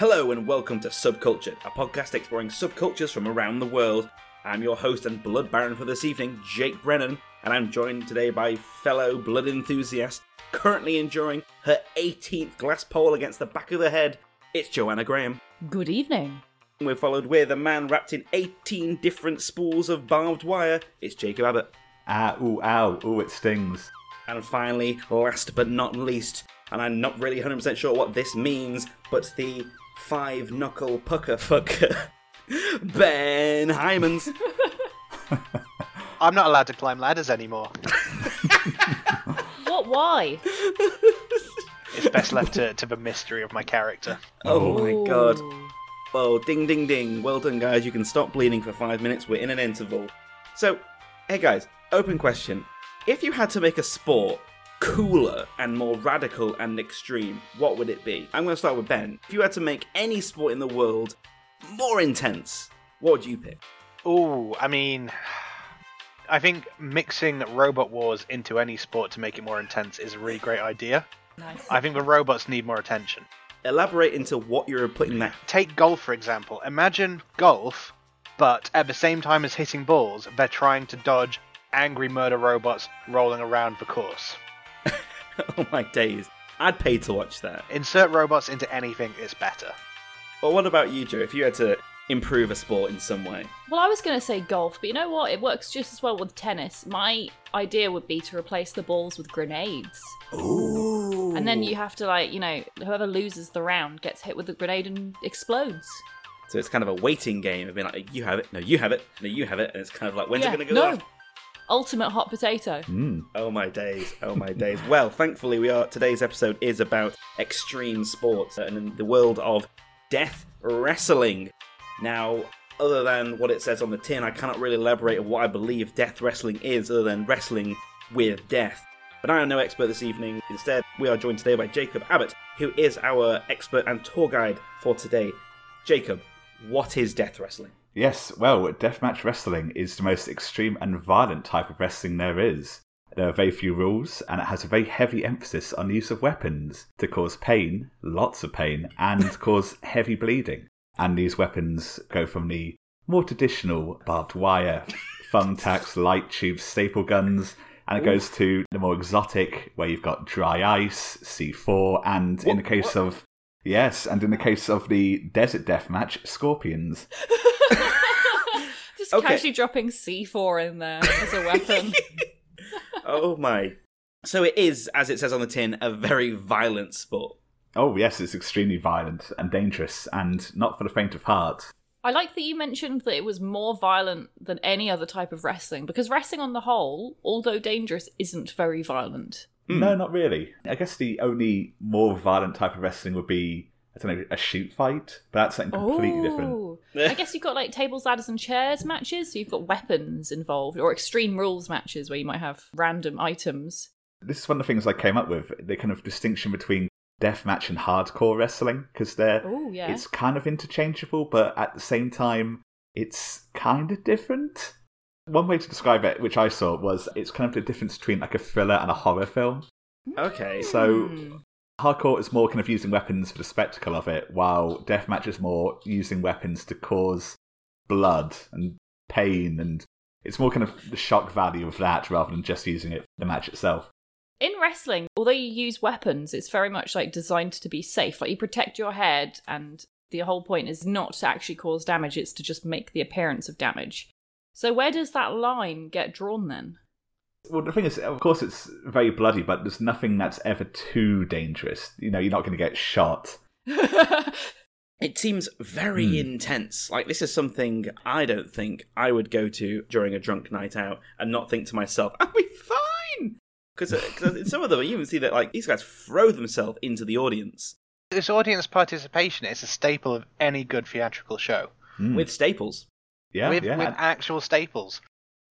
Hello and welcome to Subculture, a podcast exploring subcultures from around the world. I'm your host and blood baron for this evening, Jake Brennan, and I'm joined today by fellow blood enthusiast, currently enjoying her 18th glass pole against the back of the head. It's Joanna Graham. Good evening. We're followed with a man wrapped in 18 different spools of barbed wire. It's Jacob Abbott. Ah, ooh, ow, ooh, it stings. And finally, last but not least, and I'm not really 100% sure what this means, but the five knuckle pucker fucker, Ben Hymans. I'm not allowed to climb ladders anymore. What? Why? It's best left to, to the mystery of my character. Oh my god. Ooh. Oh, ding ding ding. Well done, guys. You can stop bleeding for five minutes. We're in an interval. So, hey guys, open question. If you had to make a sport cooler and more radical and extreme, what would it be? I'm going to start with Ben. If you had to make any sport in the world more intense, what would you pick? Oh, I mean, I think mixing Robot Wars into any sport to make it more intense is a really great idea. Nice. I think the robots need more attention. Elaborate into what you're putting there. Take golf, for example. Imagine golf, but at the same time as hitting balls, they're trying to dodge angry murder robots rolling around the course. oh my days. I'd pay to watch that. Insert robots into anything is better. Well, what about you, Joe? If you had to improve a sport in some way, Well, I was going to say golf, but you know what? It works just as well with tennis. My idea would be to replace the balls with grenades. ooh, And then you have to, like, you know, whoever loses the round gets hit with the grenade and explodes. So it's kind of a waiting game of being like, you have it, no, you have it, no, you have it, and it's kind of like, when's Yeah, it going to no. go off? Ultimate hot potato. Mm. Oh my days, oh my days. Well, thankfully, we are. Today's episode is about extreme sports and in the world of death wrestling. Now, other than what it says on the tin, I cannot really elaborate on what I believe death wrestling is, other than wrestling with death. But I am no expert this evening. Instead, we are joined today by Jacob Abbott, who is our expert and tour guide for today. Jacob, what is death wrestling? Yes, well, deathmatch wrestling is the most extreme and violent type of wrestling there is. There are very few rules, and it has a very heavy emphasis on the use of weapons to cause pain, lots of pain, and cause heavy bleeding. And these weapons go from the more traditional barbed wire, thumbtacks, light tubes, staple guns, and it goes to the more exotic, where you've got dry ice, C4, and in the What- case of Yes, and in the case of the desert death match, scorpions. Just Okay. casually dropping C4 in there as a weapon. oh my. So it is, as it says on the tin, a very violent sport. Oh, yes, it's extremely violent and dangerous, and not for the faint of heart. I like that you mentioned that it was more violent than any other type of wrestling because wrestling on the whole, although dangerous, isn't very violent. Hmm. No, not really. I guess the only more violent type of wrestling would be, I don't know, a shoot fight, but that's something completely different. Oh. I guess you've got like tables, ladders, and chairs matches, so you've got weapons involved, or extreme rules matches where you might have random items. This is one of the things I came up with the kind of distinction between deathmatch and hardcore wrestling, because they're. Oh, yeah. It's kind of interchangeable, but at the same time, it's kind of different. One way to describe it, which I saw, was it's kind of the difference between like a thriller and a horror film. Okay. So Hmm. Hardcore is more kind of using weapons for the spectacle of it, while deathmatch is more using weapons to cause blood and pain, and it's more kind of the shock value of that rather than just using it the match itself. In wrestling, although you use weapons, it's very much like designed to be safe. Like you protect your head, and the whole point is not to actually cause damage, it's to just make the appearance of damage. So, where does that line get drawn then? Well, the thing is, of course, it's very bloody, but there's nothing that's ever too dangerous. You know, you're not going to get shot. It seems very Hmm. intense. Like this is something I don't think I would go to during a drunk night out and not think to myself, "I'll be fine." Because in some of them, you even see that like these guys throw themselves into the audience This audience participation is a staple of any good theatrical show. Mm. with staples. yeah, with, yeah. with actual staples.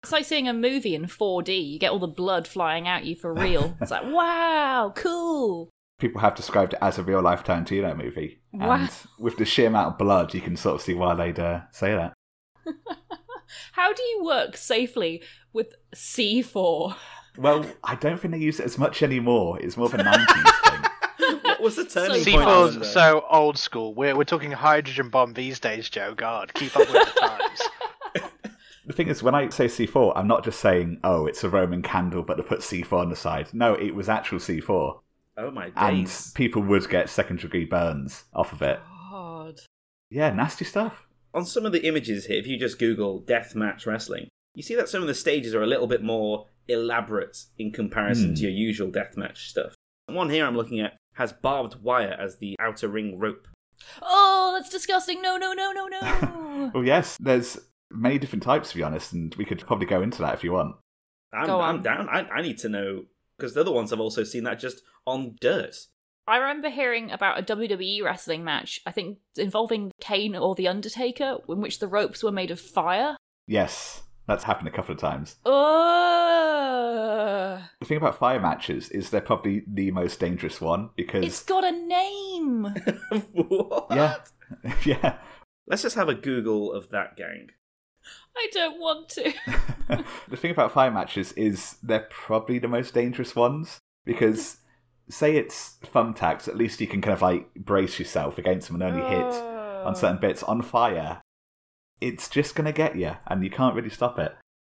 It's like seeing a movie in 4D. You get all the blood flying at you for real. It's like, wow, cool. People have described it as a real life Tarantino movie, Wow. and with the sheer amount of blood, you can sort of see why they'd uh, say that. How do you work safely with C4? Well, I don't think they use it as much anymore. It's more of a 90s thing. what was the turning So point? far. C4's that? so old school. We're we're talking hydrogen bomb these days, Joe. God, keep up with the times. The thing is, when I say C4, I'm not just saying, oh, it's a Roman candle, but they put C4 on the side. No, it was actual C4. Oh my And people would get second degree burns off of it. God. Yeah, nasty stuff. On some of the images here, if you just Google deathmatch wrestling, you see that some of the stages are a little bit more elaborate in comparison Hmm. to your usual deathmatch stuff. The one here I'm looking at has barbed wire as the outer ring rope. Oh, that's disgusting. No, no, no, no, no. Well, yes, there's many different types, to be honest, and we could probably go into that if you want. I'm, Go I'm down. I, I need to know because the other ones I've also seen that just on dirt. I remember hearing about a WWE wrestling match, I think involving Kane or The Undertaker, in which the ropes were made of fire. Yes, that's happened a couple of times. Ugh. The thing about fire matches is they're probably the most dangerous one because. It's got a name. what? Yeah. yeah. Let's just have a Google of that gang. I don't want to. the thing about fire matches is they're probably the most dangerous ones because say it's thumbtacks, at least you can kind of like brace yourself against them and only hit Oh. on certain bits. On fire, it's just gonna get you, and you can't really stop it.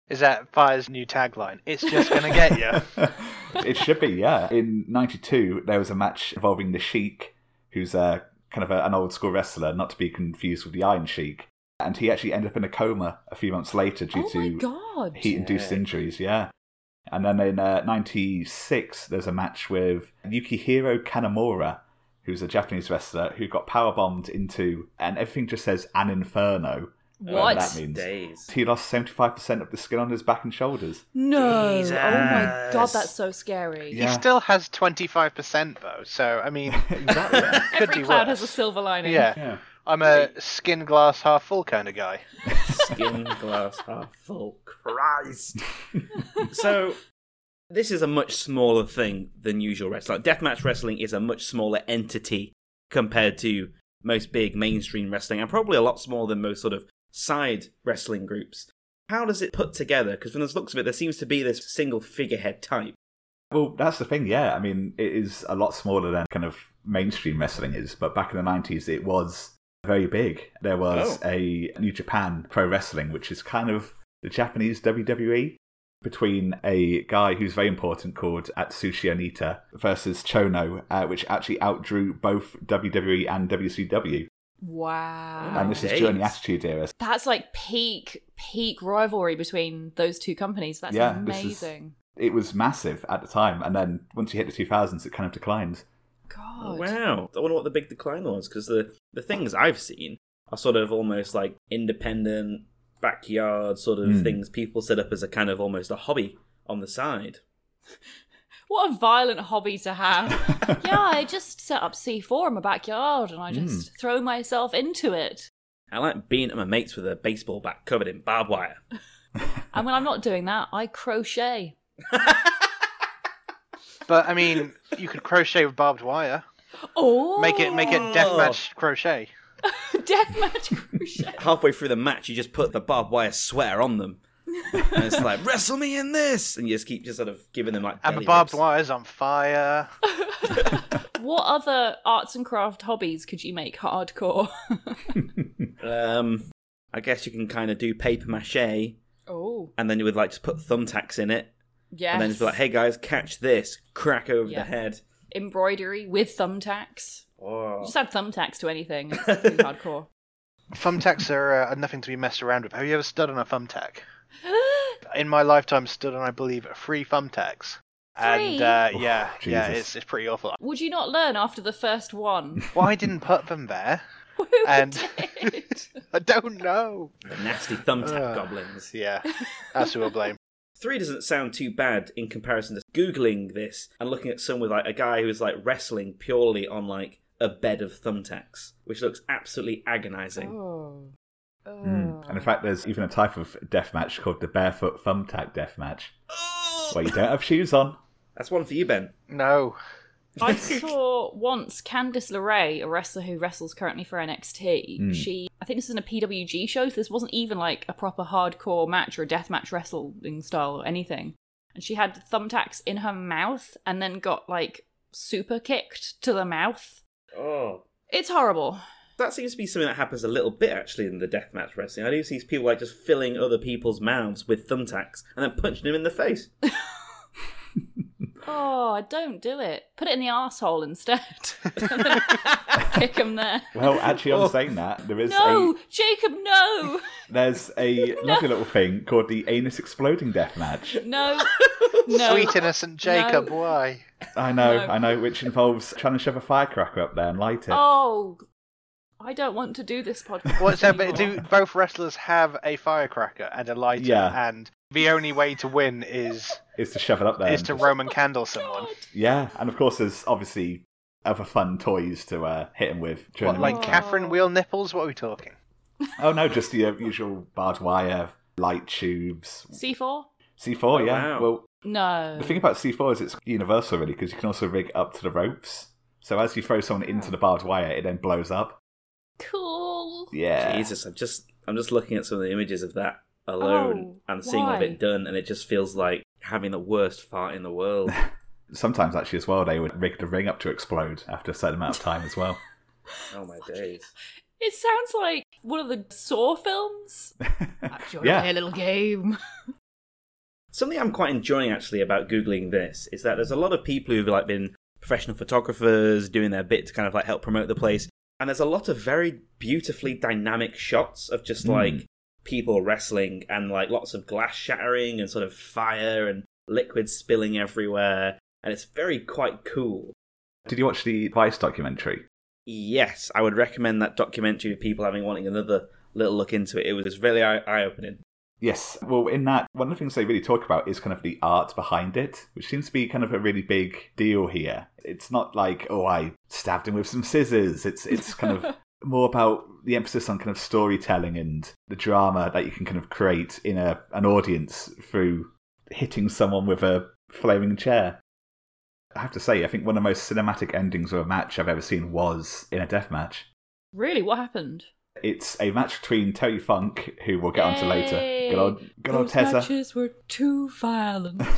Is that Fire's new tagline? It's just gonna get you. it should be, yeah. In '92, there was a match involving the Sheik, who's a kind of a, an old school wrestler, not to be confused with the Iron Sheik, and he actually ended up in a coma a few months later due Oh to god. heat-induced Yeah. injuries. Yeah. And then in uh, '96, there's a match with Yukihiro Kanemura, who's a Japanese wrestler who got power bombed into, and everything just says "an inferno." What? that means. Days. He lost 75% of the skin on his back and shoulders. No. Oh my god, that's so scary. Yeah. He still has twenty five percent though, so I mean, exactly. could Every be cloud worse. has a silver lining. yeah. yeah. I'm a skin glass half full kind of guy. Skin glass half full. Christ. so, this is a much smaller thing than usual wrestling. Like, Deathmatch wrestling is a much smaller entity compared to most big mainstream wrestling, and probably a lot smaller than most sort of side wrestling groups. How does it put together? Because from the looks of it, there seems to be this single figurehead type. Well, that's the thing, yeah. I mean, it is a lot smaller than kind of mainstream wrestling is, but back in the 90s, it was very big. There was Oh. a New Japan Pro Wrestling, which is kind of the Japanese WWE, between a guy who's very important called Atsushi Onita versus Chono, uh, which actually outdrew both WWE and WCW. Wow. and this is days. during the Attitude Era. That's like peak peak rivalry between those two companies. That's Yeah, this is- amazing. It was massive at the time, and then once you hit the 2000s, it kind of declined. God. Wow. I wonder what the big decline was, because the, the things I've seen are sort of almost like independent, backyard sort of Hmm. things people set up as a kind of almost a hobby on the side. What a violent hobby to have. yeah, I just set up C4 in my backyard and I Hmm. just throw myself into it. I like being at my mates with a baseball bat covered in barbed wire. And when I'm not doing that, I crochet. But I mean, you could crochet with barbed wire. Oh, Make it make it deathmatch crochet. deathmatch crochet. Halfway through the match, you just put the barbed wire sweater on them. and it's like, wrestle me in this! And you just keep just sort of giving them like. And the barbed rubs. wire's on fire. What other arts and craft hobbies could you make hardcore? Um, I guess you can kind of do paper mache, oh, and then you would like to put thumbtacks in it, yes. and then just be like, hey guys, catch this, crack over Yeah. the head. Embroidery with thumbtacks. Oh. Just add thumbtacks to anything. It's hardcore. Thumbtacks are, uh, nothing to be messed around with. Have you ever stood on a thumbtack? In my lifetime, stood on, I believe, three thumbtacks. And Three? uh, Oh, yeah, yeah, it's it's pretty awful. Would you not learn after the first one? Well, I didn't put them there. Who And- did? I don't know. The nasty thumbtack Ugh. goblins. Yeah, that's who I blame. Three doesn't sound too bad in comparison to googling this and looking at some with like a guy who's like wrestling purely on like a bed of thumbtacks, which looks absolutely agonizing. Oh. Mm. And in fact, there's even a type of death match called the barefoot thumbtack death match, where you don't have shoes on. That's one for you, Ben. No. I saw once Candice LeRae, a wrestler who wrestles currently for NXT. Mm. She, I think this is in a PWG show. So this wasn't even like a proper hardcore match or a deathmatch wrestling style or anything. And she had thumbtacks in her mouth, and then got like super kicked to the mouth. Oh. It's horrible. That seems to be something that happens a little bit actually in the deathmatch wrestling. I do see people like just filling other people's mouths with thumbtacks and then punching them in the face. Oh, don't do it. Put it in the arsehole instead. Kick him there. Well, actually, Oh. on saying that, there is No, a Jacob, no, there's a lovely little thing called the anus exploding death match. no, no. Sweet innocent Jacob, No. why? I know, No. I know, which involves trying to shove a firecracker up there and light it. Oh, I don't want to do this podcast. What, so, but do both wrestlers have a firecracker and a lighter? Yeah. And the only way to win is Is to shove it up there. is to just- Roman candle someone. God. Yeah, and of course there's obviously other fun toys to uh, hit him with. What, the like. Catherine wheel nipples? What are we talking? Oh no, just the uh, usual barbed wire, light tubes. C4? C4, Oh, yeah. wow. Well, No. the thing about C4 is it's universal really because you can also rig up to the ropes. So as you throw someone into the barbed wire, it then blows up. Cool. Yeah. Jesus, I'm just I'm just looking at some of the images of that alone Oh, and seeing all of why? it done, and it just feels like having the worst fart in the world. Sometimes actually as well, they would rig the ring up to explode after a certain amount of time as well. oh my days! It sounds like one of the Saw films. Actually, Yeah. play a little game. Something I'm quite enjoying actually about googling this is that there's a lot of people who've like been professional photographers doing their bit to kind of like help promote the place, and there's a lot of very beautifully dynamic shots of just Mm. like people wrestling and like lots of glass shattering and sort of fire and liquid spilling everywhere, and it's very quite cool. Did you watch the Vice documentary? Yes, I would recommend that documentary if people having wanting another little look into it. It was very eye opening. Yes. Well, in that, one of the things they really talk about is kind of the art behind it, which seems to be kind of a really big deal here. It's not like, oh, I stabbed him with some scissors. It's it's kind of more about the emphasis on kind of storytelling and the drama that you can kind of create in a an audience through hitting someone with a flaming chair. I have to say, I think one of the most cinematic endings of a match I've ever seen was in a death match. Really? What happened? It's a match between Terry Funk, who we'll get onto later. Good old, good old Those Tessa. matches were too violent.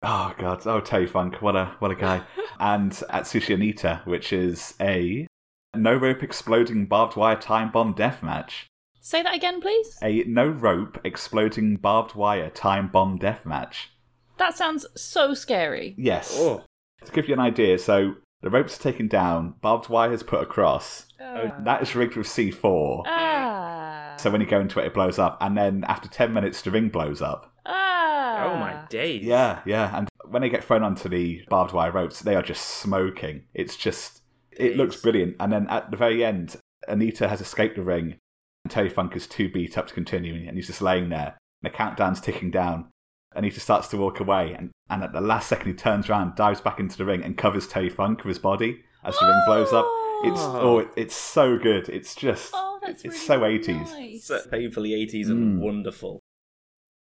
Oh god, oh Terry Funk, what a what a guy. and Atsushi Onita, which is a no rope exploding barbed wire time bomb death match. Say that again, please. A no rope exploding barbed wire time bomb death match. That sounds so scary. Yes. oh, To give you an idea, so the ropes are taken down, barbed wire is put across. Oh. That is rigged with C4. Ah. So when you go into it, it blows up, and then after ten minutes, the ring blows up. ah. oh my days! Yeah, yeah. And when they get thrown onto the barbed wire ropes, they are just smoking. It's just, it looks Jeez. brilliant. And then at the very end, Onita has escaped the ring, and Terry Funk is too beat up to continue, and he's just laying there. And the countdown's ticking down. Onita starts to walk away, and, and at the last second, he turns around, dives back into the ring, and covers Terry Funk with his body as the ring blows up. It's Oh. oh, it's so good. It's just, Oh, that's it's really so 80s. nice. so painfully 80s and Mm. wonderful.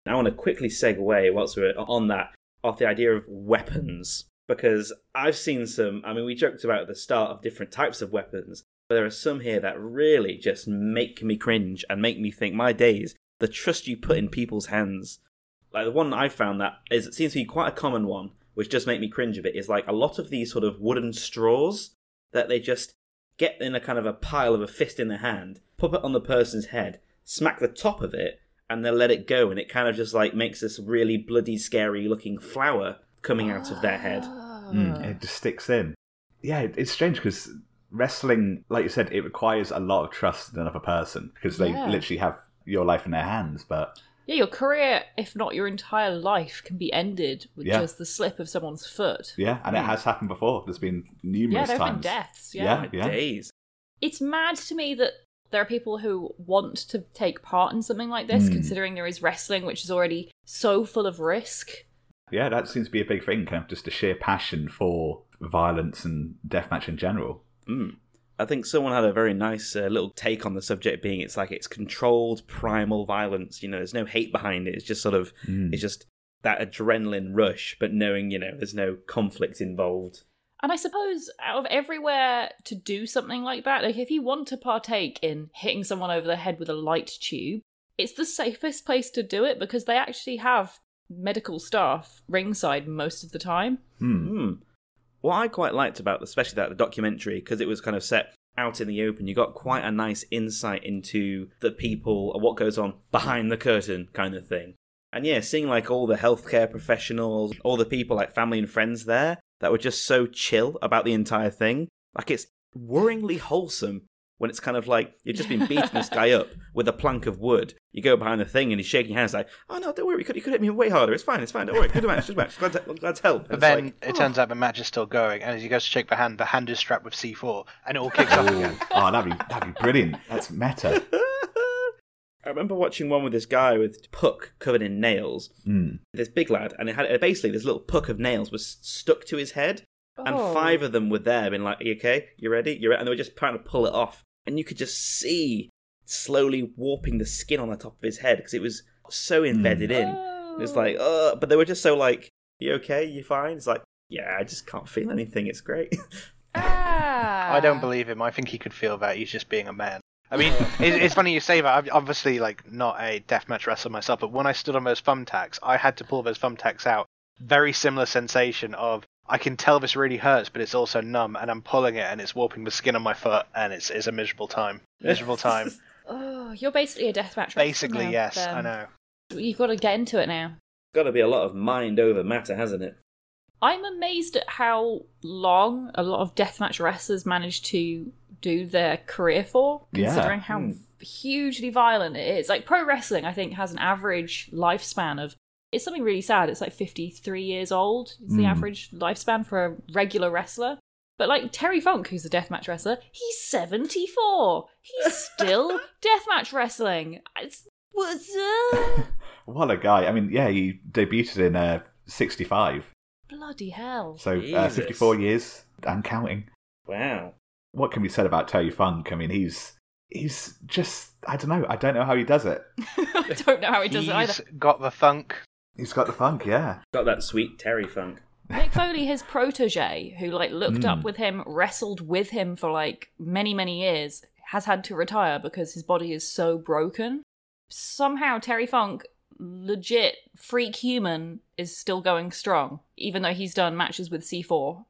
Now I want to quickly segue, whilst we're on that, off the idea of weapons. Because I've seen some, I mean, we joked about at the start of different types of weapons, but there are some here that really just make me cringe and make me think, my days, the trust you put in people's hands. Like the one I found that is, it seems to be quite a common one, which does make me cringe a bit, is like a lot of these sort of wooden straws that they just get in a kind of a pile of a fist in their hand, pop it on the person's head, smack the top of it, and then let it go, and it kind of just like makes this really bloody, scary looking flower coming out of their head. Mm, it just sticks in. Yeah, it's strange because wrestling, like you said, it requires a lot of trust in another person because they Yeah. literally have your life in their hands. But Yeah, your career, if not your entire life, can be ended with Yeah. just the slip of someone's foot. yeah, and it Mm. has happened before. There's been numerous Yeah, there have been times. deaths. Yeah. Yeah. My days. It's mad to me that there are people who want to take part in something like this, Hmm. considering there is wrestling, which is already so full of risk. Yeah, that seems to be a big thing. Kind of just a sheer passion for violence and deathmatch in general. Mm. I think someone had a very nice uh, little take on the subject, being it's like it's controlled primal violence. You know, there's no hate behind it. It's just sort of, Mm. it's just that adrenaline rush, but knowing, you know, there's no conflict involved. And I suppose out of everywhere to do something like that, like if you want to partake in hitting someone over the head with a light tube, it's the safest place to do it because they actually have medical staff ringside most of the time. Hmm. Hmm. What I quite liked about, especially that the documentary, because it was kind of set out in the open, you got quite a nice insight into the people and what goes on behind the curtain, kind of thing. And yeah, seeing like all the healthcare professionals, all the people like family and friends there that were just so chill about the entire thing, like it's worryingly wholesome when it's kind of like you've just been beating this guy up with a plank of wood. You go behind the thing and he's shaking hands like, "Oh no, don't worry, you could, you could hit me way harder. It's fine, it's fine. Don't worry, good match, good match. Glad to, glad to help." But And it's then like, it oh. turns out the match is still going, and as he goes to shake the hand, the hand is strapped with C4, and it all kicks off again. oh, that'd be that'd be brilliant. That's meta. I remember watching one with this guy with puck covered in nails. Mm. This big lad, and it had basically this little puck of nails was stuck to his head, and Oh. five of them were there, being like, "You okay? You ready? You ready?" And they were just trying to pull it off, and you could just see slowly warping the skin on the top of his head because it was so embedded in. Oh. It was like, uh, but they were just so like, "You okay? You fine?" It's like, yeah, I just can't feel anything. It's great. Ah. I don't believe him. I think he could feel that. He's just being a man. I mean, it, it's funny you say that. I'm obviously like not a deathmatch wrestler myself, but when I stood on those thumbtacks, I had to pull those thumbtacks out. Very similar sensation of I can tell this really hurts, but it's also numb, and I'm pulling it, and it's warping the skin on my foot, and it's it's a miserable time. Miserable time. Oh, you're basically a deathmatch. wrestler Basically, now, yes, then. I know. You've got to get into it now. Got to be a lot of mind over matter, hasn't it? I'm amazed at how long a lot of deathmatch wrestlers manage to do their career for, Yeah. considering how Hmm. hugely violent it is. Like pro wrestling, I think has an average lifespan of. It's something really sad. It's like 53 years old. It's the Hmm. average lifespan for a regular wrestler. But like Terry Funk, who's a deathmatch wrestler, he's 74. He's still deathmatch wrestling. It's what's up? What a guy. I mean, yeah, he debuted in uh, 65. Bloody hell. So uh, 54 years and counting. Wow. What can be said about Terry Funk? I mean, he's he's just I don't know. I don't know how he does it. I don't know how he does He's it either. got the thunk. He's got the funk, yeah. Got that sweet Terry funk. Mick Foley, his protege, who like looked up Mm. with him, wrestled with him for like many, many years, has had to retire because his body is so broken. Somehow Terry Funk, legit freak human, is still going strong, even though he's done matches with C4.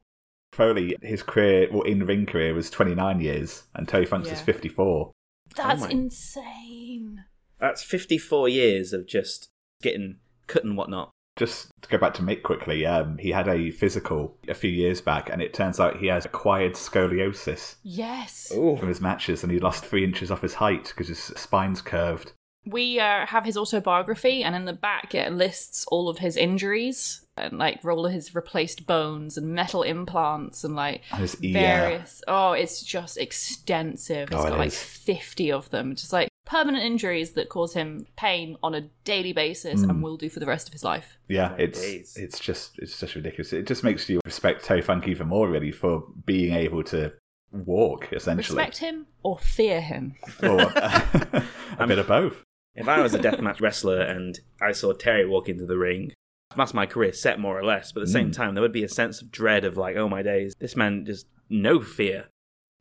Foley, his career, well, in ring career was 29 years, and Terry Funk's is 54. That's my- insane. That's 54 years of just getting cut and whatnot. Just to go back to Mick quickly, um, he had a physical a few years back, and it turns out he has acquired scoliosis Yes. From his matches, and he lost three inches off his height because his spine's curved. We uh, have his autobiography, and in the back it lists all of his injuries and like all of his replaced bones and metal implants and like And his ear. various. Oh, it's just extensive. It's Oh, it got like is. fifty of them, just like permanent injuries that cause him pain on a daily basis Mm. and will do for the rest of his life. Yeah, it's days. it's just it's just ridiculous. It just makes you respect Terry Funk even more, really, for being able to walk essentially, Respect him or fear him. or a bit of both. if I was a deathmatch wrestler and I saw Terry walk into the ring, that's my career set more or less. But at the same Mm. time, there would be a sense of dread of like, oh my days, this man just no fear.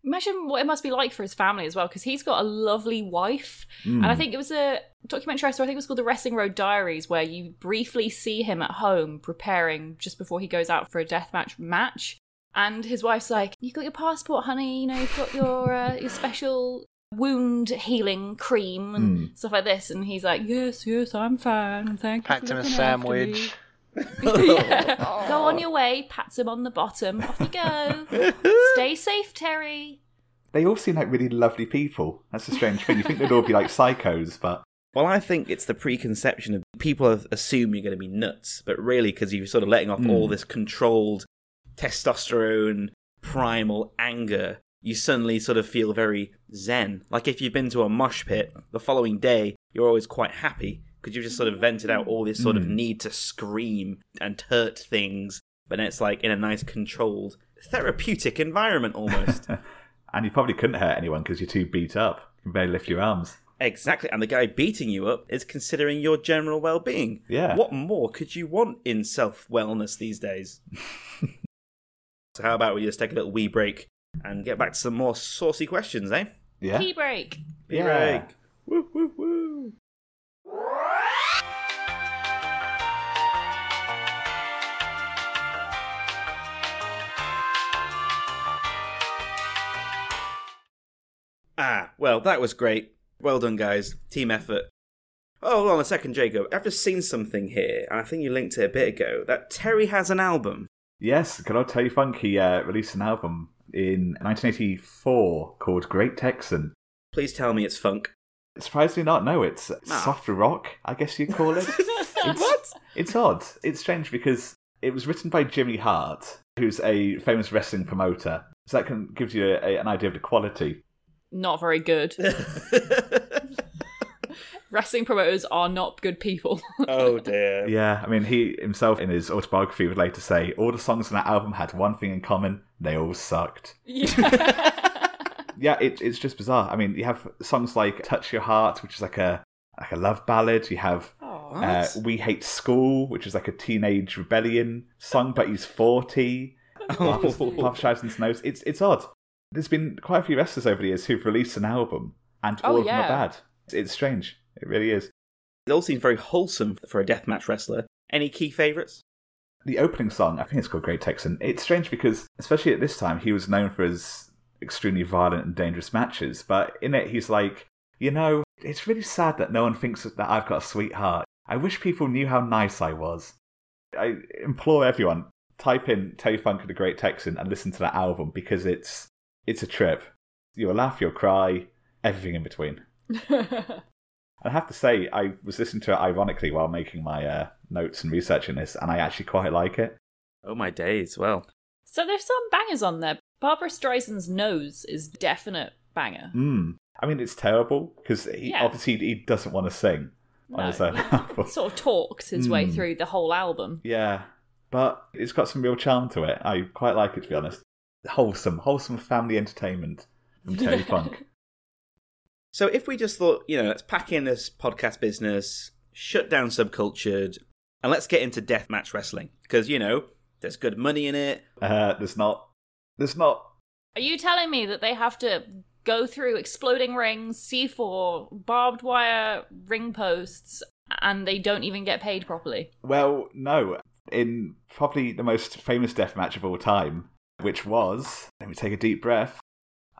Imagine what it must be like for his family as well, because he's got a lovely wife. Mm. And I think it was a documentary I saw, I think it was called The Wrestling Road Diaries, where you briefly see him at home preparing just before he goes out for a deathmatch match. Match. And his wife's like, You got your passport, honey, you know, you've got your uh, your special wound healing cream and Mm. stuff like this. And he's like, Yes, yes, I'm fine. Thank you. Packed him a looking after me." sandwich. yeah. Go on your way, pats him on the bottom. Off you go. Stay safe, Terry. They all seem like really lovely people. That's a strange thing. You think they'd all be like psychos, but Well, I think it's the preconception of people assume you're going to be nuts, but really because you're sort of letting off Mm. all this controlled testosterone, primal anger, you suddenly sort of feel very zen. Like if you've been to a mosh pit, the following day you're always quite happy because you've just sort of vented out all this sort of Mm. need to scream and hurt things, but then it's like in a nice controlled therapeutic environment almost. and you probably couldn't hurt anyone because you're too beat up. You can barely lift your arms. Exactly, and the guy beating you up is considering your general well being. Yeah. What more could you want in self wellness these days? so, how about we just take a little wee break and get back to some more saucy questions, eh? Yeah. Pee break. Wee Yeah. break. Woo, woo, woo. Ah, well, that was great. Well done, guys. Team effort. Oh, hold on a second, Jacob. I've just seen something here, and I think you linked it a bit ago, that Terry has an album. Yes, good old Terry Funk. He uh, released an album in 1984 called Great Texan. Please tell me it's funk. Surprisingly not, no, it's Ah. soft rock, I guess you'd call it. it's, What? It's odd. It's strange because it was written by Jimmy Hart, who's a famous wrestling promoter. So that can gives you a, an idea of the quality. Not very good. Wrestling promoters are not good people. oh dear. Yeah, I mean, he himself in his autobiography would later say all the songs on that album had one thing in common: they all sucked. yeah. Yeah, it, it's just bizarre. I mean, you have songs like "Touch Your Heart," which is like a like a love ballad. You have Aw. uh, "We Hate School," which is like a teenage rebellion song, but he's forty. Half half Scheissen's nose. It's it's odd. There's been quite a few wrestlers over the years who've released an album, and Oh, all of them yeah. are bad. It's, it's strange. It really is. It all seems very wholesome for a deathmatch wrestler. Any key favourites? The opening song, I think it's called Great Texan. It's strange because, especially at this time, he was known for his extremely violent and dangerous matches. But in it, he's like, you know, it's really sad that no one thinks that I've got a sweetheart. I wish people knew how nice I was. I implore everyone, type in Terry Funk and the Great Texan and listen to that album because it's it's a trip. You'll laugh, you'll cry, everything in between. I have to say, I was listening to it ironically while making my uh, notes and researching this, and I actually quite like it. Oh my days. Well, so there's some bangers on there. Barbra Streisand's nose is definite banger. Mm. I mean, it's terrible because Yeah. obviously he doesn't want to sing on No, his own he album. sort of talks his way Mm. through the whole album. Yeah, but it's got some real charm to it. I quite like it to be honest. Wholesome, wholesome family entertainment from Terry Funk. so if we just thought, you know, let's pack in this podcast business, shut down subcultured, and let's get into deathmatch wrestling because you know there's good money in it. Uh, there's not, there's not. Are you telling me that they have to go through exploding rings, C4, barbed wire ring posts, and they don't even get paid properly? Well, no. In probably the most famous death match of all time, which was, let me take a deep breath.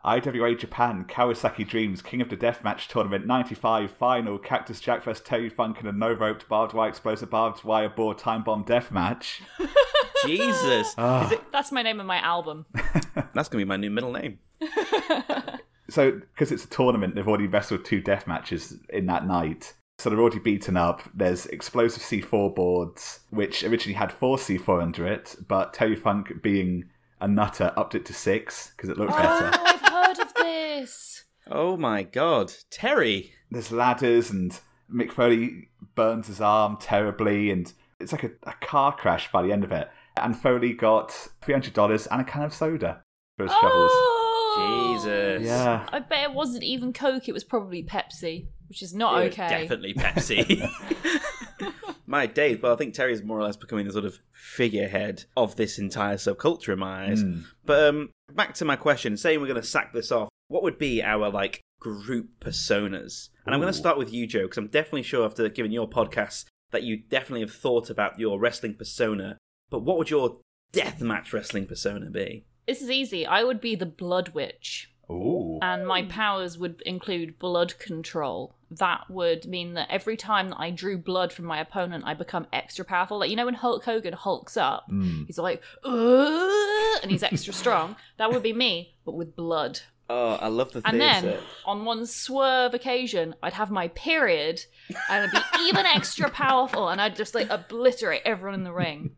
IWA Japan Kawasaki Dreams King of the Deathmatch Tournament 95 final Cactus Jack vs Terry Funk in a no roped barbed wire explosive barbed wire board time bomb death match. Jesus. Ah. Is it- That's my name of my album. that's gonna be my new middle name. So, because it's a tournament, they've already wrestled two death matches in that night. So they're already beaten up. There's explosive C4 boards, which originally had four C4 under it, but Terry Funk, being a nutter, upped it to six because it looked oh, better. I've heard of this. Oh my God, Terry. There's ladders, and Mick Foley burns his arm terribly, and it's like a, a car crash by the end of it. And Foley got $300 and a can of soda for his troubles. Oh, Jesus. Yeah. I bet it wasn't even Coke. It was probably Pepsi, which is not Yeah, okay. Definitely Pepsi. my days. But I think Terry is more or less becoming the sort of figurehead of this entire subculture in my eyes. Mm. But um, back to my question. Saying we're going to sack this off, what would be our like group personas? And I'm going to start with you, Joe, because I'm definitely sure after giving your podcast that you definitely have thought about your wrestling persona. But what would your deathmatch wrestling persona be? This is easy. I would be the Blood Witch. Ooh. and my powers would include blood control. That would mean that every time that I drew blood from my opponent, I become extra powerful. Like you know when Hulk Hogan hulks up, Mm. he's like, "Ugh," and he's extra strong. That would be me, but with blood. Oh, I love the And then theatre. on one swerve occasion, I'd have my period, and I'd be even extra powerful, and I'd just like obliterate everyone in the ring.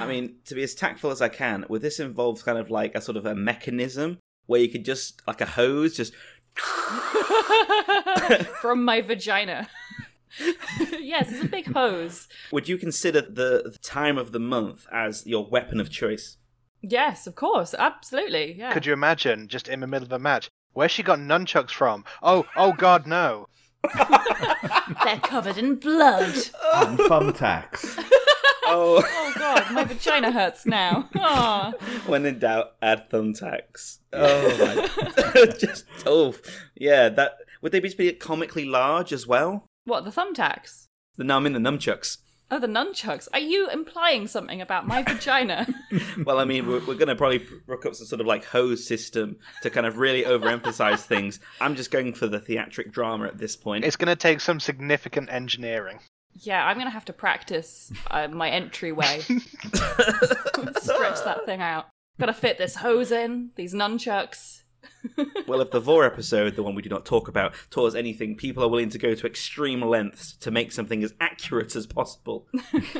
I mean, to be as tactful as I can, would this involve kind of like a sort of a mechanism where you could just, like a hose, just. from my vagina. yes, it's a big hose. Would you consider the, the time of the month as your weapon of choice? Yes, of course, absolutely. Yeah. Could you imagine just in the middle of a match? Where's she got nunchucks from? Oh, oh God, no! They're covered in blood. and thumbtacks. Oh, Oh god, my vagina hurts now. Oh. when in doubt, add thumbtacks. Oh my! just oh, yeah. That would they be comically large as well? What, the thumbtacks? No, I'm in the nunchucks. Oh, the nunchucks. Are you implying something about my vagina? Well, I mean, we're, we're going to probably rook up some sort of like hose system to kind of really overemphasize things. I'm just going for the theatric drama at this point. It's going to take some significant engineering. Yeah, I'm gonna have to practice uh, my entryway. Stretch that thing out. Gotta fit this hose in, these nunchucks. Well, if the Vor episode, the one we do not talk about, taught us anything, people are willing to go to extreme lengths to make something as accurate as possible.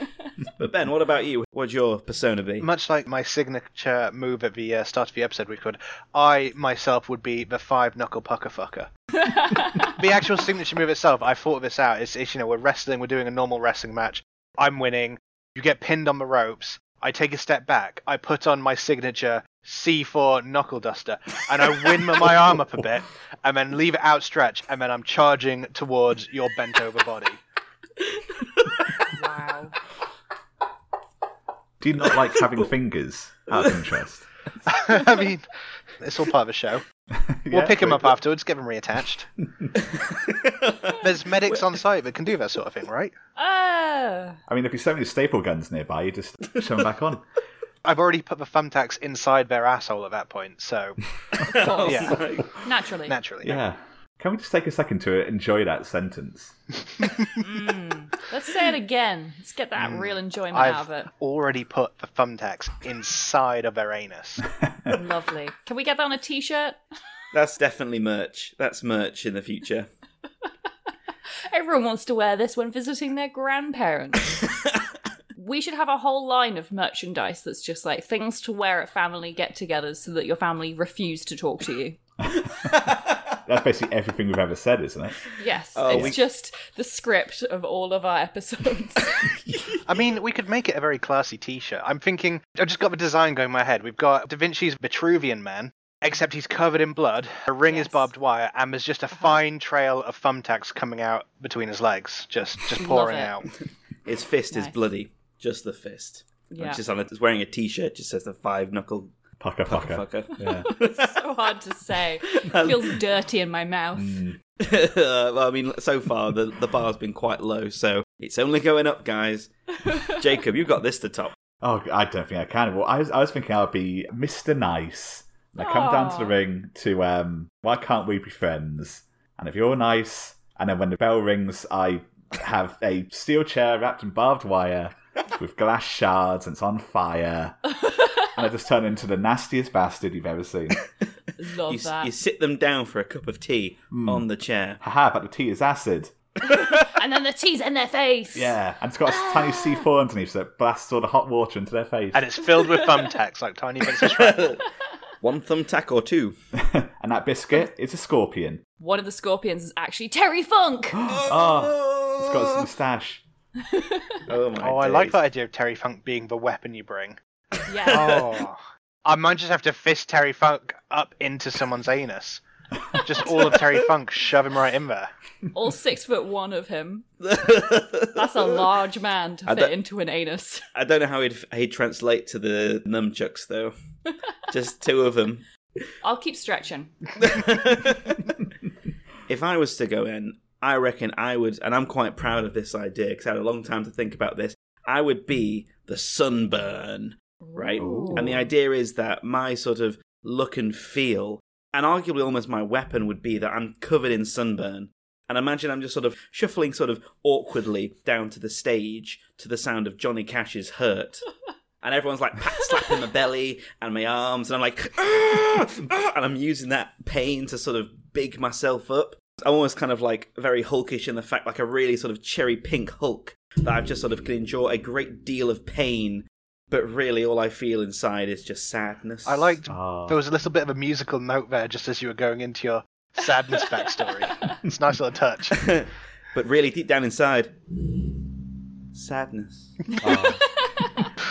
but Ben, what about you? What'd your persona be? Much like my signature move at the uh, start of the episode, we could. I myself would be the five knuckle pucker fucker. the actual signature move itself, I thought this out. It's, it's you know we're wrestling, we're doing a normal wrestling match. I'm winning. You get pinned on the ropes. I take a step back. I put on my signature C4 knuckle duster, and I win my arm up a bit, and then leave it outstretched, and then I'm charging towards your bent over body. Wow. Do you not like having fingers? Out of interest. I mean, it's all part of the show. We'll Yeah, pick him up true. afterwards, get them reattached. There's medics on site that can do that sort of thing, right? Ah. I mean, if there's so many staple guns nearby, you just shove them back on. I've already put the thumbtacks inside their asshole at that point, so Of course. yeah, Naturally. naturally. Yeah. Can we just take a second to enjoy that sentence? Mm. Let's say it again. Let's get that mm, real enjoyment out of I've it. already put the thumbtacks inside of their anus. Lovely. Can we get that on a t-shirt? That's definitely merch. That's merch in the future. Everyone wants to wear this when visiting their grandparents. we should have a whole line of merchandise that's just like things to wear at family get-togethers so that your family refuse to talk to you. That's basically everything we've ever said, isn't it? Yes, Oh, it's we- just the script of all of our episodes. I mean, we could make it a very classy T-shirt. I'm thinking. I've just got the design going in my head. We've got Da Vinci's Vitruvian Man, except he's covered in blood. A ring is barbed wire, and there's just a uh-huh. fine trail of thumbtacks coming out between his legs, just just pouring it. out. His fist is bloody. Just the fist. Yeah. It's just on it. It's wearing a t-shirt. Just says the five knuckle Pucker, pucker. fucker. Yeah. it's so hard to say. It feels dirty in my mouth. well, I mean, so far the the bar's been quite low, so it's only going up, guys. Jacob, you've got this to top. Oh, I don't think I can. Well, I was, I was thinking I'd be Mr. Nice. And I come down to the ring to, um, why can't we be friends? And if you're nice, and then when the bell rings, I have a steel chair wrapped in barbed wire with glass shards and it's on fire. And I just turn into the nastiest bastard you've ever seen. Love You, that. you sit them down for a cup of tea hmm. on the chair. Haha, but the tea is acid. And then the tea's in their face. Yeah, and it's got a tiny ah. C4 underneath so it blasts all the hot water into their face. And it's filled with thumbtacks, like tiny bits of shrapnel. One thumbtack or two. and that biscuit is a scorpion. One of the scorpions is actually Terry Funk. Oh, it's got a moustache. Oh my! Oh, I like that idea of Terry Funk being the weapon you bring. Yeah. Oh, I might just have to fist Terry Funk up into someone's anus. Just all of Terry Funk, shove him right in there. All six foot one of him. That's a large man to I fit don't- into an anus. I don't know how he'd he'd translate to the nunchucks though. Just two of them. I'll keep stretching. if I was to go in, I reckon I would, and I'm quite proud of this idea because I had a long time to think about this. I would be the sunburn, right? Ooh. And the idea is that my sort of look and feel, and arguably almost my weapon, would be that I'm covered in sunburn. And imagine I'm just sort of shuffling sort of awkwardly down to the stage to the sound of Johnny Cash's Hurt. And everyone's like pat slapping my belly and my arms, and I'm like, "Ah! Ah!" and I'm using that pain to sort of big myself up. I'm almost kind of like very hulkish in the fact, like a really sort of cherry pink Hulk, that I've just sort of can endure a great deal of pain, but really all I feel inside is just sadness. I liked Oh. there was a little bit of a musical note there just as you were going into your sadness backstory. it's a nice little touch. but really deep down inside, sadness. Oh.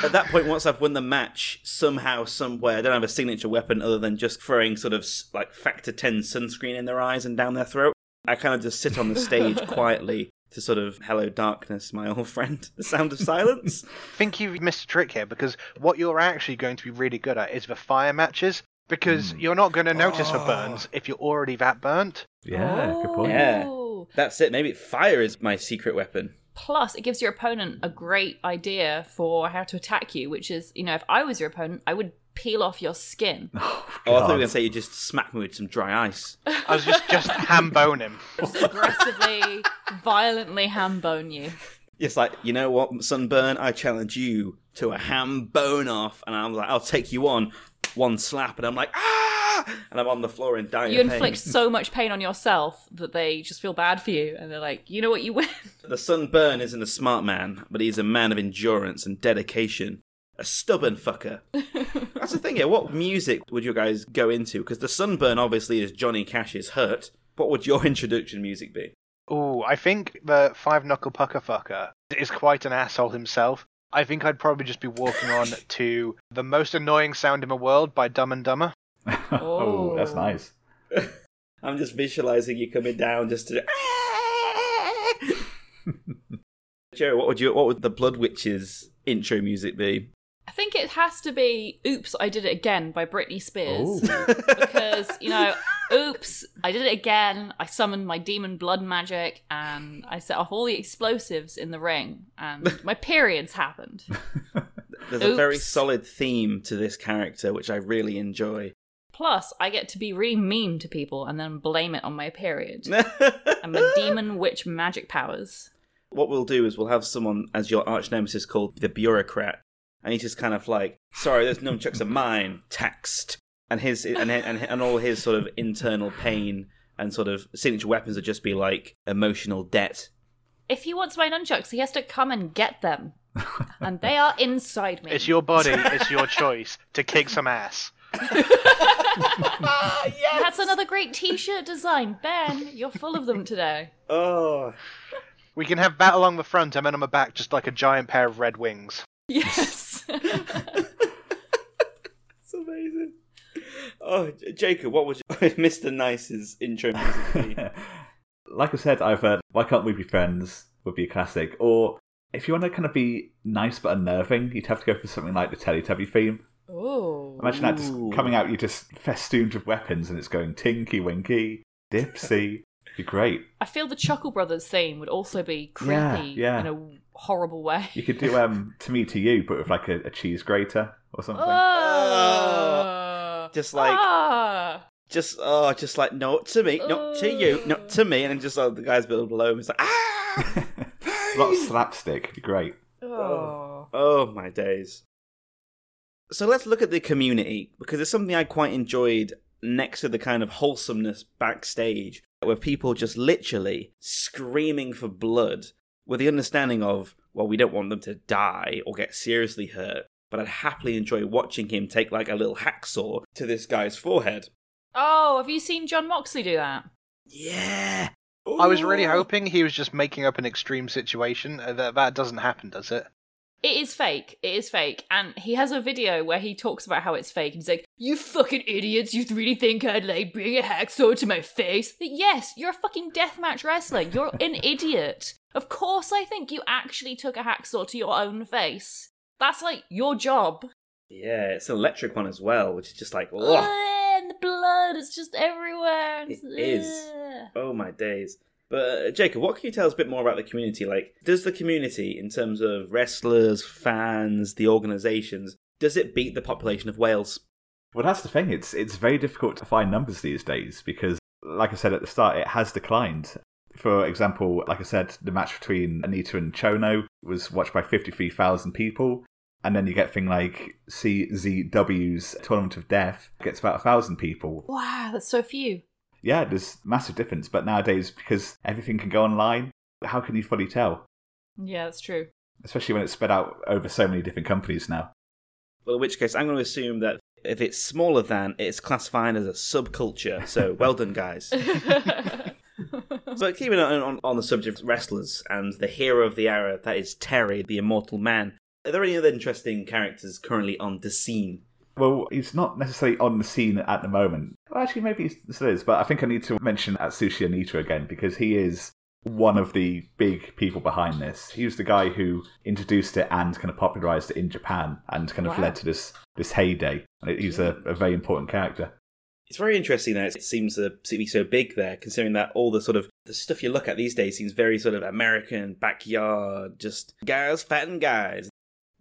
At that point, once I've won the match, somehow, somewhere, I don't have a signature weapon other than just throwing sort of like factor 10 sunscreen in their eyes and down their throat. I kind of just sit on the stage quietly to sort of, hello, darkness, my old friend, the sound of silence. I think you've missed a trick here because what you're actually going to be really good at is the fire matches because hmm. you're not going to notice the burns ah. if you're already that burnt. Yeah, good point. Yeah. Oh. That's it. Maybe fire is my secret weapon. Plus, it gives your opponent a great idea for how to attack you, which is, you know, if I was your opponent, I would peel off your skin. Oh, Oh, I thought you were going to say you just smack me with some dry ice. I was just just ham bone him. Just aggressively, violently ham bone you. It's like, you know what, Sunburn? I challenge you to a ham bone off. And I'm like, I'll take you on. One slap, and I'm like, ah! And I'm on the floor in dire You pain. inflict so much pain on yourself that they just feel bad for you, and they're like, you know what, you win. The Sunburn isn't a smart man, but he's a man of endurance and dedication. A stubborn fucker. That's the thing here. What music would you guys go into? Because the Sunburn obviously is Johnny Cash's Hurt. What would your introduction music be? Ooh, I think the five knuckle pucker fucker is quite an asshole himself. I think I'd probably just be walking on to the most annoying sound in the world by Dumb and Dumber. oh, that's Oh. nice. I'm just visualizing you coming down just to. Jerry, what would you? What would the Blood Witches intro music be? I think it has to be Oops, I Did It Again by Britney Spears. Because, you know, oops, I did it again. I summoned my demon blood magic and I set off all the explosives in the ring and my periods happened. There's a very solid theme to this character, which I really enjoy. Plus, I get to be really mean to people and then blame it on my period and my demon witch magic powers. what we'll do is we'll have someone as your arch nemesis called the bureaucrat, and he's just kind of like, "Sorry, those nunchucks are mine." Text, and his and and and all his sort of internal pain and sort of signature weapons would just be like emotional debt. If he wants my nunchucks, he has to come and get them. and they are inside me. It's your body, it's your choice to kick some ass. yes! That's another great t-shirt design. Ben, you're full of them today. Oh, We can have that along the front and then on the back just like a giant pair of red wings. Yes. it's amazing. Oh, Jacob, what was Mr. Nice's intro music? be? like I said, either Why Can't We Be Friends would be a classic, or if you want to kind of be nice but unnerving, you'd have to go for something like the Teletubby theme. oh. Imagine that just coming out, you just festooned with weapons and it's going Tinky Winky, Dipsy. Be great. I feel the Chuckle Brothers theme would also be creepy Yeah, yeah. in a horrible way. You could do um to me to you, but with like a, a cheese grater or something. Oh. Just like- Ah. just oh, just like not to me, not to you, not to me, and then just oh, the guys below him is like ah. a lot of slapstick. Be great. Oh. Oh my days. So let's look at the community because it's something I quite enjoyed next to the kind of wholesomeness backstage where people just literally screaming for blood with the understanding of, well, we don't want them to die or get seriously hurt, but I'd happily enjoy watching him take like a little hacksaw to this guy's forehead. Oh, have you seen Jon Moxley do that? Yeah. I was really hoping he was just making up an extreme situation. Uh, That, that doesn't happen, does it? It is fake. It is fake. And he has a video where he talks about how it's fake. He's like, You fucking idiots, you really think I'd like bring a hacksaw to my face? But yes, you're a fucking deathmatch wrestler. You're an idiot. Of course I think you actually took a hacksaw to your own face. That's like your job. Yeah, it's an electric one as well, which is just like, and the blood is just everywhere. It is. Oh my days. But uh, Jacob, what can you tell us a bit more about the community? Like, does the community, in terms of wrestlers, fans, the organisations, does it beat the population of Wales? Well, that's the thing. It's it's very difficult to find numbers these days because, like I said at the start, it has declined. For example, like I said, the match between Onita and Chono was watched by fifty three thousand people, and then you get thing like CZW's Tournament of Death gets about a thousand people. Wow, that's so few. Yeah, there's massive difference. But nowadays, because everything can go online, how can you fully tell? Yeah, that's true. Especially when it's spread out over so many different companies now. Well, in which case, I'm going to assume that if it's smaller than, it's classified as a subculture. So, well done, guys. So, keeping on, on, on the subject of wrestlers and the hero of the era, that is Terry, the immortal man. Are there any other interesting characters currently on the scene? Well, he's not necessarily on the scene at the moment. Well, actually, maybe he still is, but I think I need to mention Atsushi Onita again because he is one of the big people behind this. He was the guy who introduced it and kind of popularized it in Japan and kind of Wow. led to this this heyday. And he's a, a very important character. It's very interesting that it seems to be so big there, considering that all the sort of the stuff you look at these days seems very sort of American, backyard, just guys fighting guys.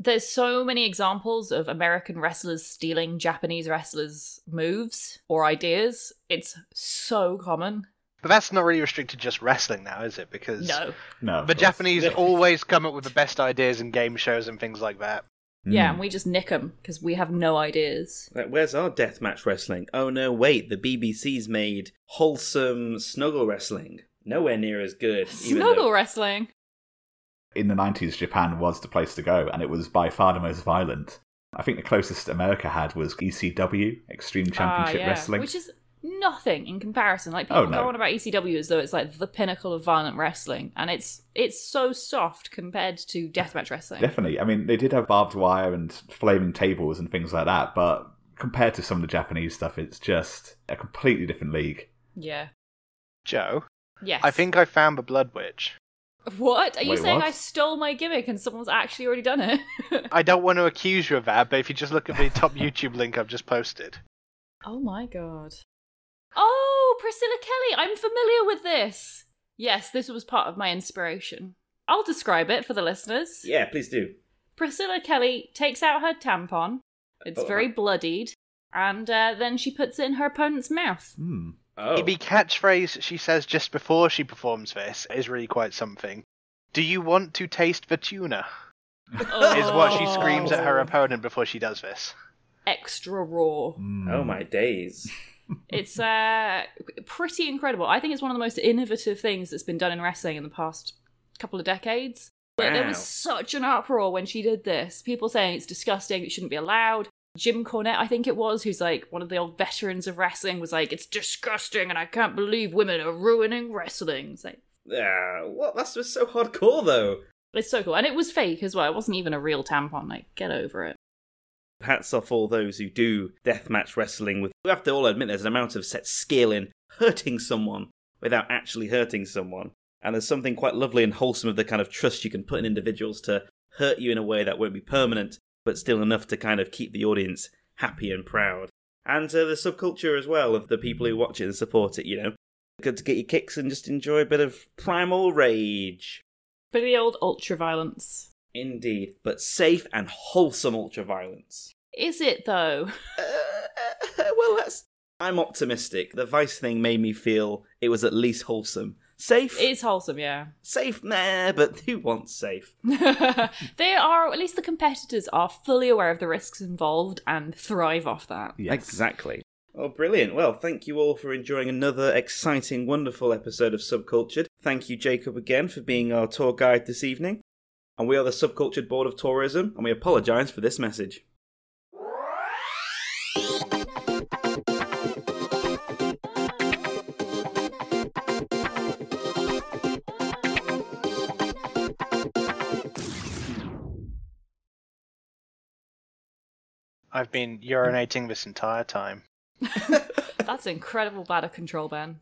There's so many examples of American wrestlers stealing Japanese wrestlers' moves or ideas. It's so common. But that's not really restricted to just wrestling now, is it? Because No. No, of the. Japanese always come up with the best ideas in game shows and things like that. Yeah, Mm. and we just nick them because we have no ideas. Like, where's our deathmatch wrestling? Oh no, wait, the BBC's made wholesome snuggle wrestling. Nowhere near as good. even though- Snuggle wrestling. In the 90s, Japan was the place to go, and it was by far the most violent. I think the closest America had was ECW, Extreme Championship Ah, yeah. Wrestling. Which is nothing in comparison. Like people Oh, no. go on about ECW as though it's like the pinnacle of violent wrestling, and it's it's so soft compared to deathmatch wrestling. Definitely. I mean, they did have barbed wire and flaming tables and things like that, but compared to some of the Japanese stuff, it's just a completely different league. yeah. Joe, Yes. I think I found the Blood Witch. What are you Wait, saying? what? I stole my gimmick and someone's actually already done it? I don't want to accuse you of that, but if you just look at the top YouTube link I've just posted. oh my god. Oh, Priscilla Kelly. I'm familiar with this. Yes, this was part of my inspiration. I'll describe it for the listeners. Yeah, please do. Priscilla Kelly takes out her tampon. It's Oh, very huh. bloodied. And uh, then she puts it in her opponent's mouth. Hmm. Oh. The catchphrase she says just before she performs this is really quite something. Do you want to taste the tuna? Is what she screams at her Oh. opponent before she does this. Extra raw. Hmm. Oh my days. It's uh, pretty incredible. I think it's one of the most innovative things that's been done in wrestling in the past couple of decades. But there was such an uproar when she did this. People saying it's disgusting, it shouldn't be allowed. Jim Cornette, I think it was, who's like one of the old veterans of wrestling, was like, "It's disgusting, and I can't believe women are ruining wrestling." It's like Yeah, what? That's just so hardcore, though. it's so cool, and it was fake as well. It wasn't even a real tampon. Like, get over it. Hats off all those who do deathmatch wrestling with. We have to all admit there's an amount of set skill in hurting someone without actually hurting someone. And there's something quite lovely and wholesome of the kind of trust you can put in individuals to hurt you in a way that won't be permanent, but still enough to kind of keep the audience happy and proud. And uh, the subculture as well of the people who watch it and support it, you know. Good to get your kicks and just enjoy a bit of primal rage. But the old ultra violence. Indeed, but safe and wholesome ultra violence. Is it though? Uh, well, that's. I'm optimistic. The Vice thing made me feel it was at least wholesome. Safe? It's wholesome, yeah. Safe? Nah, but who wants safe? they are, at least the competitors are fully aware of the risks involved and thrive off that. Yes. Exactly. Oh, brilliant. Well, thank you all for enjoying another exciting, wonderful episode of Subcultured. Thank you, Jacob, again for being our tour guide this evening. And we are the Subcultured Board of Tourism, and we apologise for this message. I've been urinating this entire time. That's incredible bladder control, Ben.